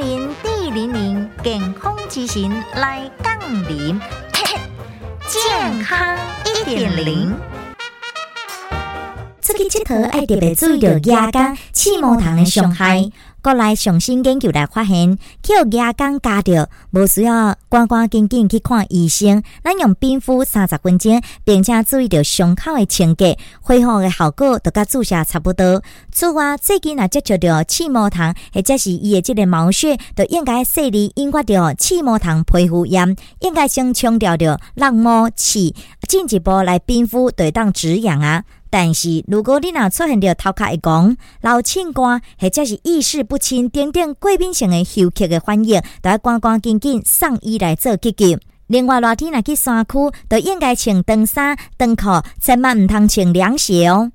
零零健康之行来杠铃，健康一点零。出去佚佗爱特别注意着牙膏、气毛糖的伤害。国内上新研究来发现，去牙膏加着，无需要赶赶紧紧去看医生，咱用冰敷三十分钟，并且注意到伤口的清洁，恢复的效果都甲注射差不多。此外，最近若接触到气毛糖，或者是伊的即个毛屑，就应该细腻引发着气毛糖皮肤炎，应该先冲掉着烂毛刺，进一步来冰敷对当止痒啊。但是，如果你若出现着头壳会讲、老清干，或者是意识不清等等过敏性的休克的反应，都要赶赶紧紧送医来做急救。另外，热天若去山区，都应该穿长衫、长裤，千万毋通穿凉鞋哦。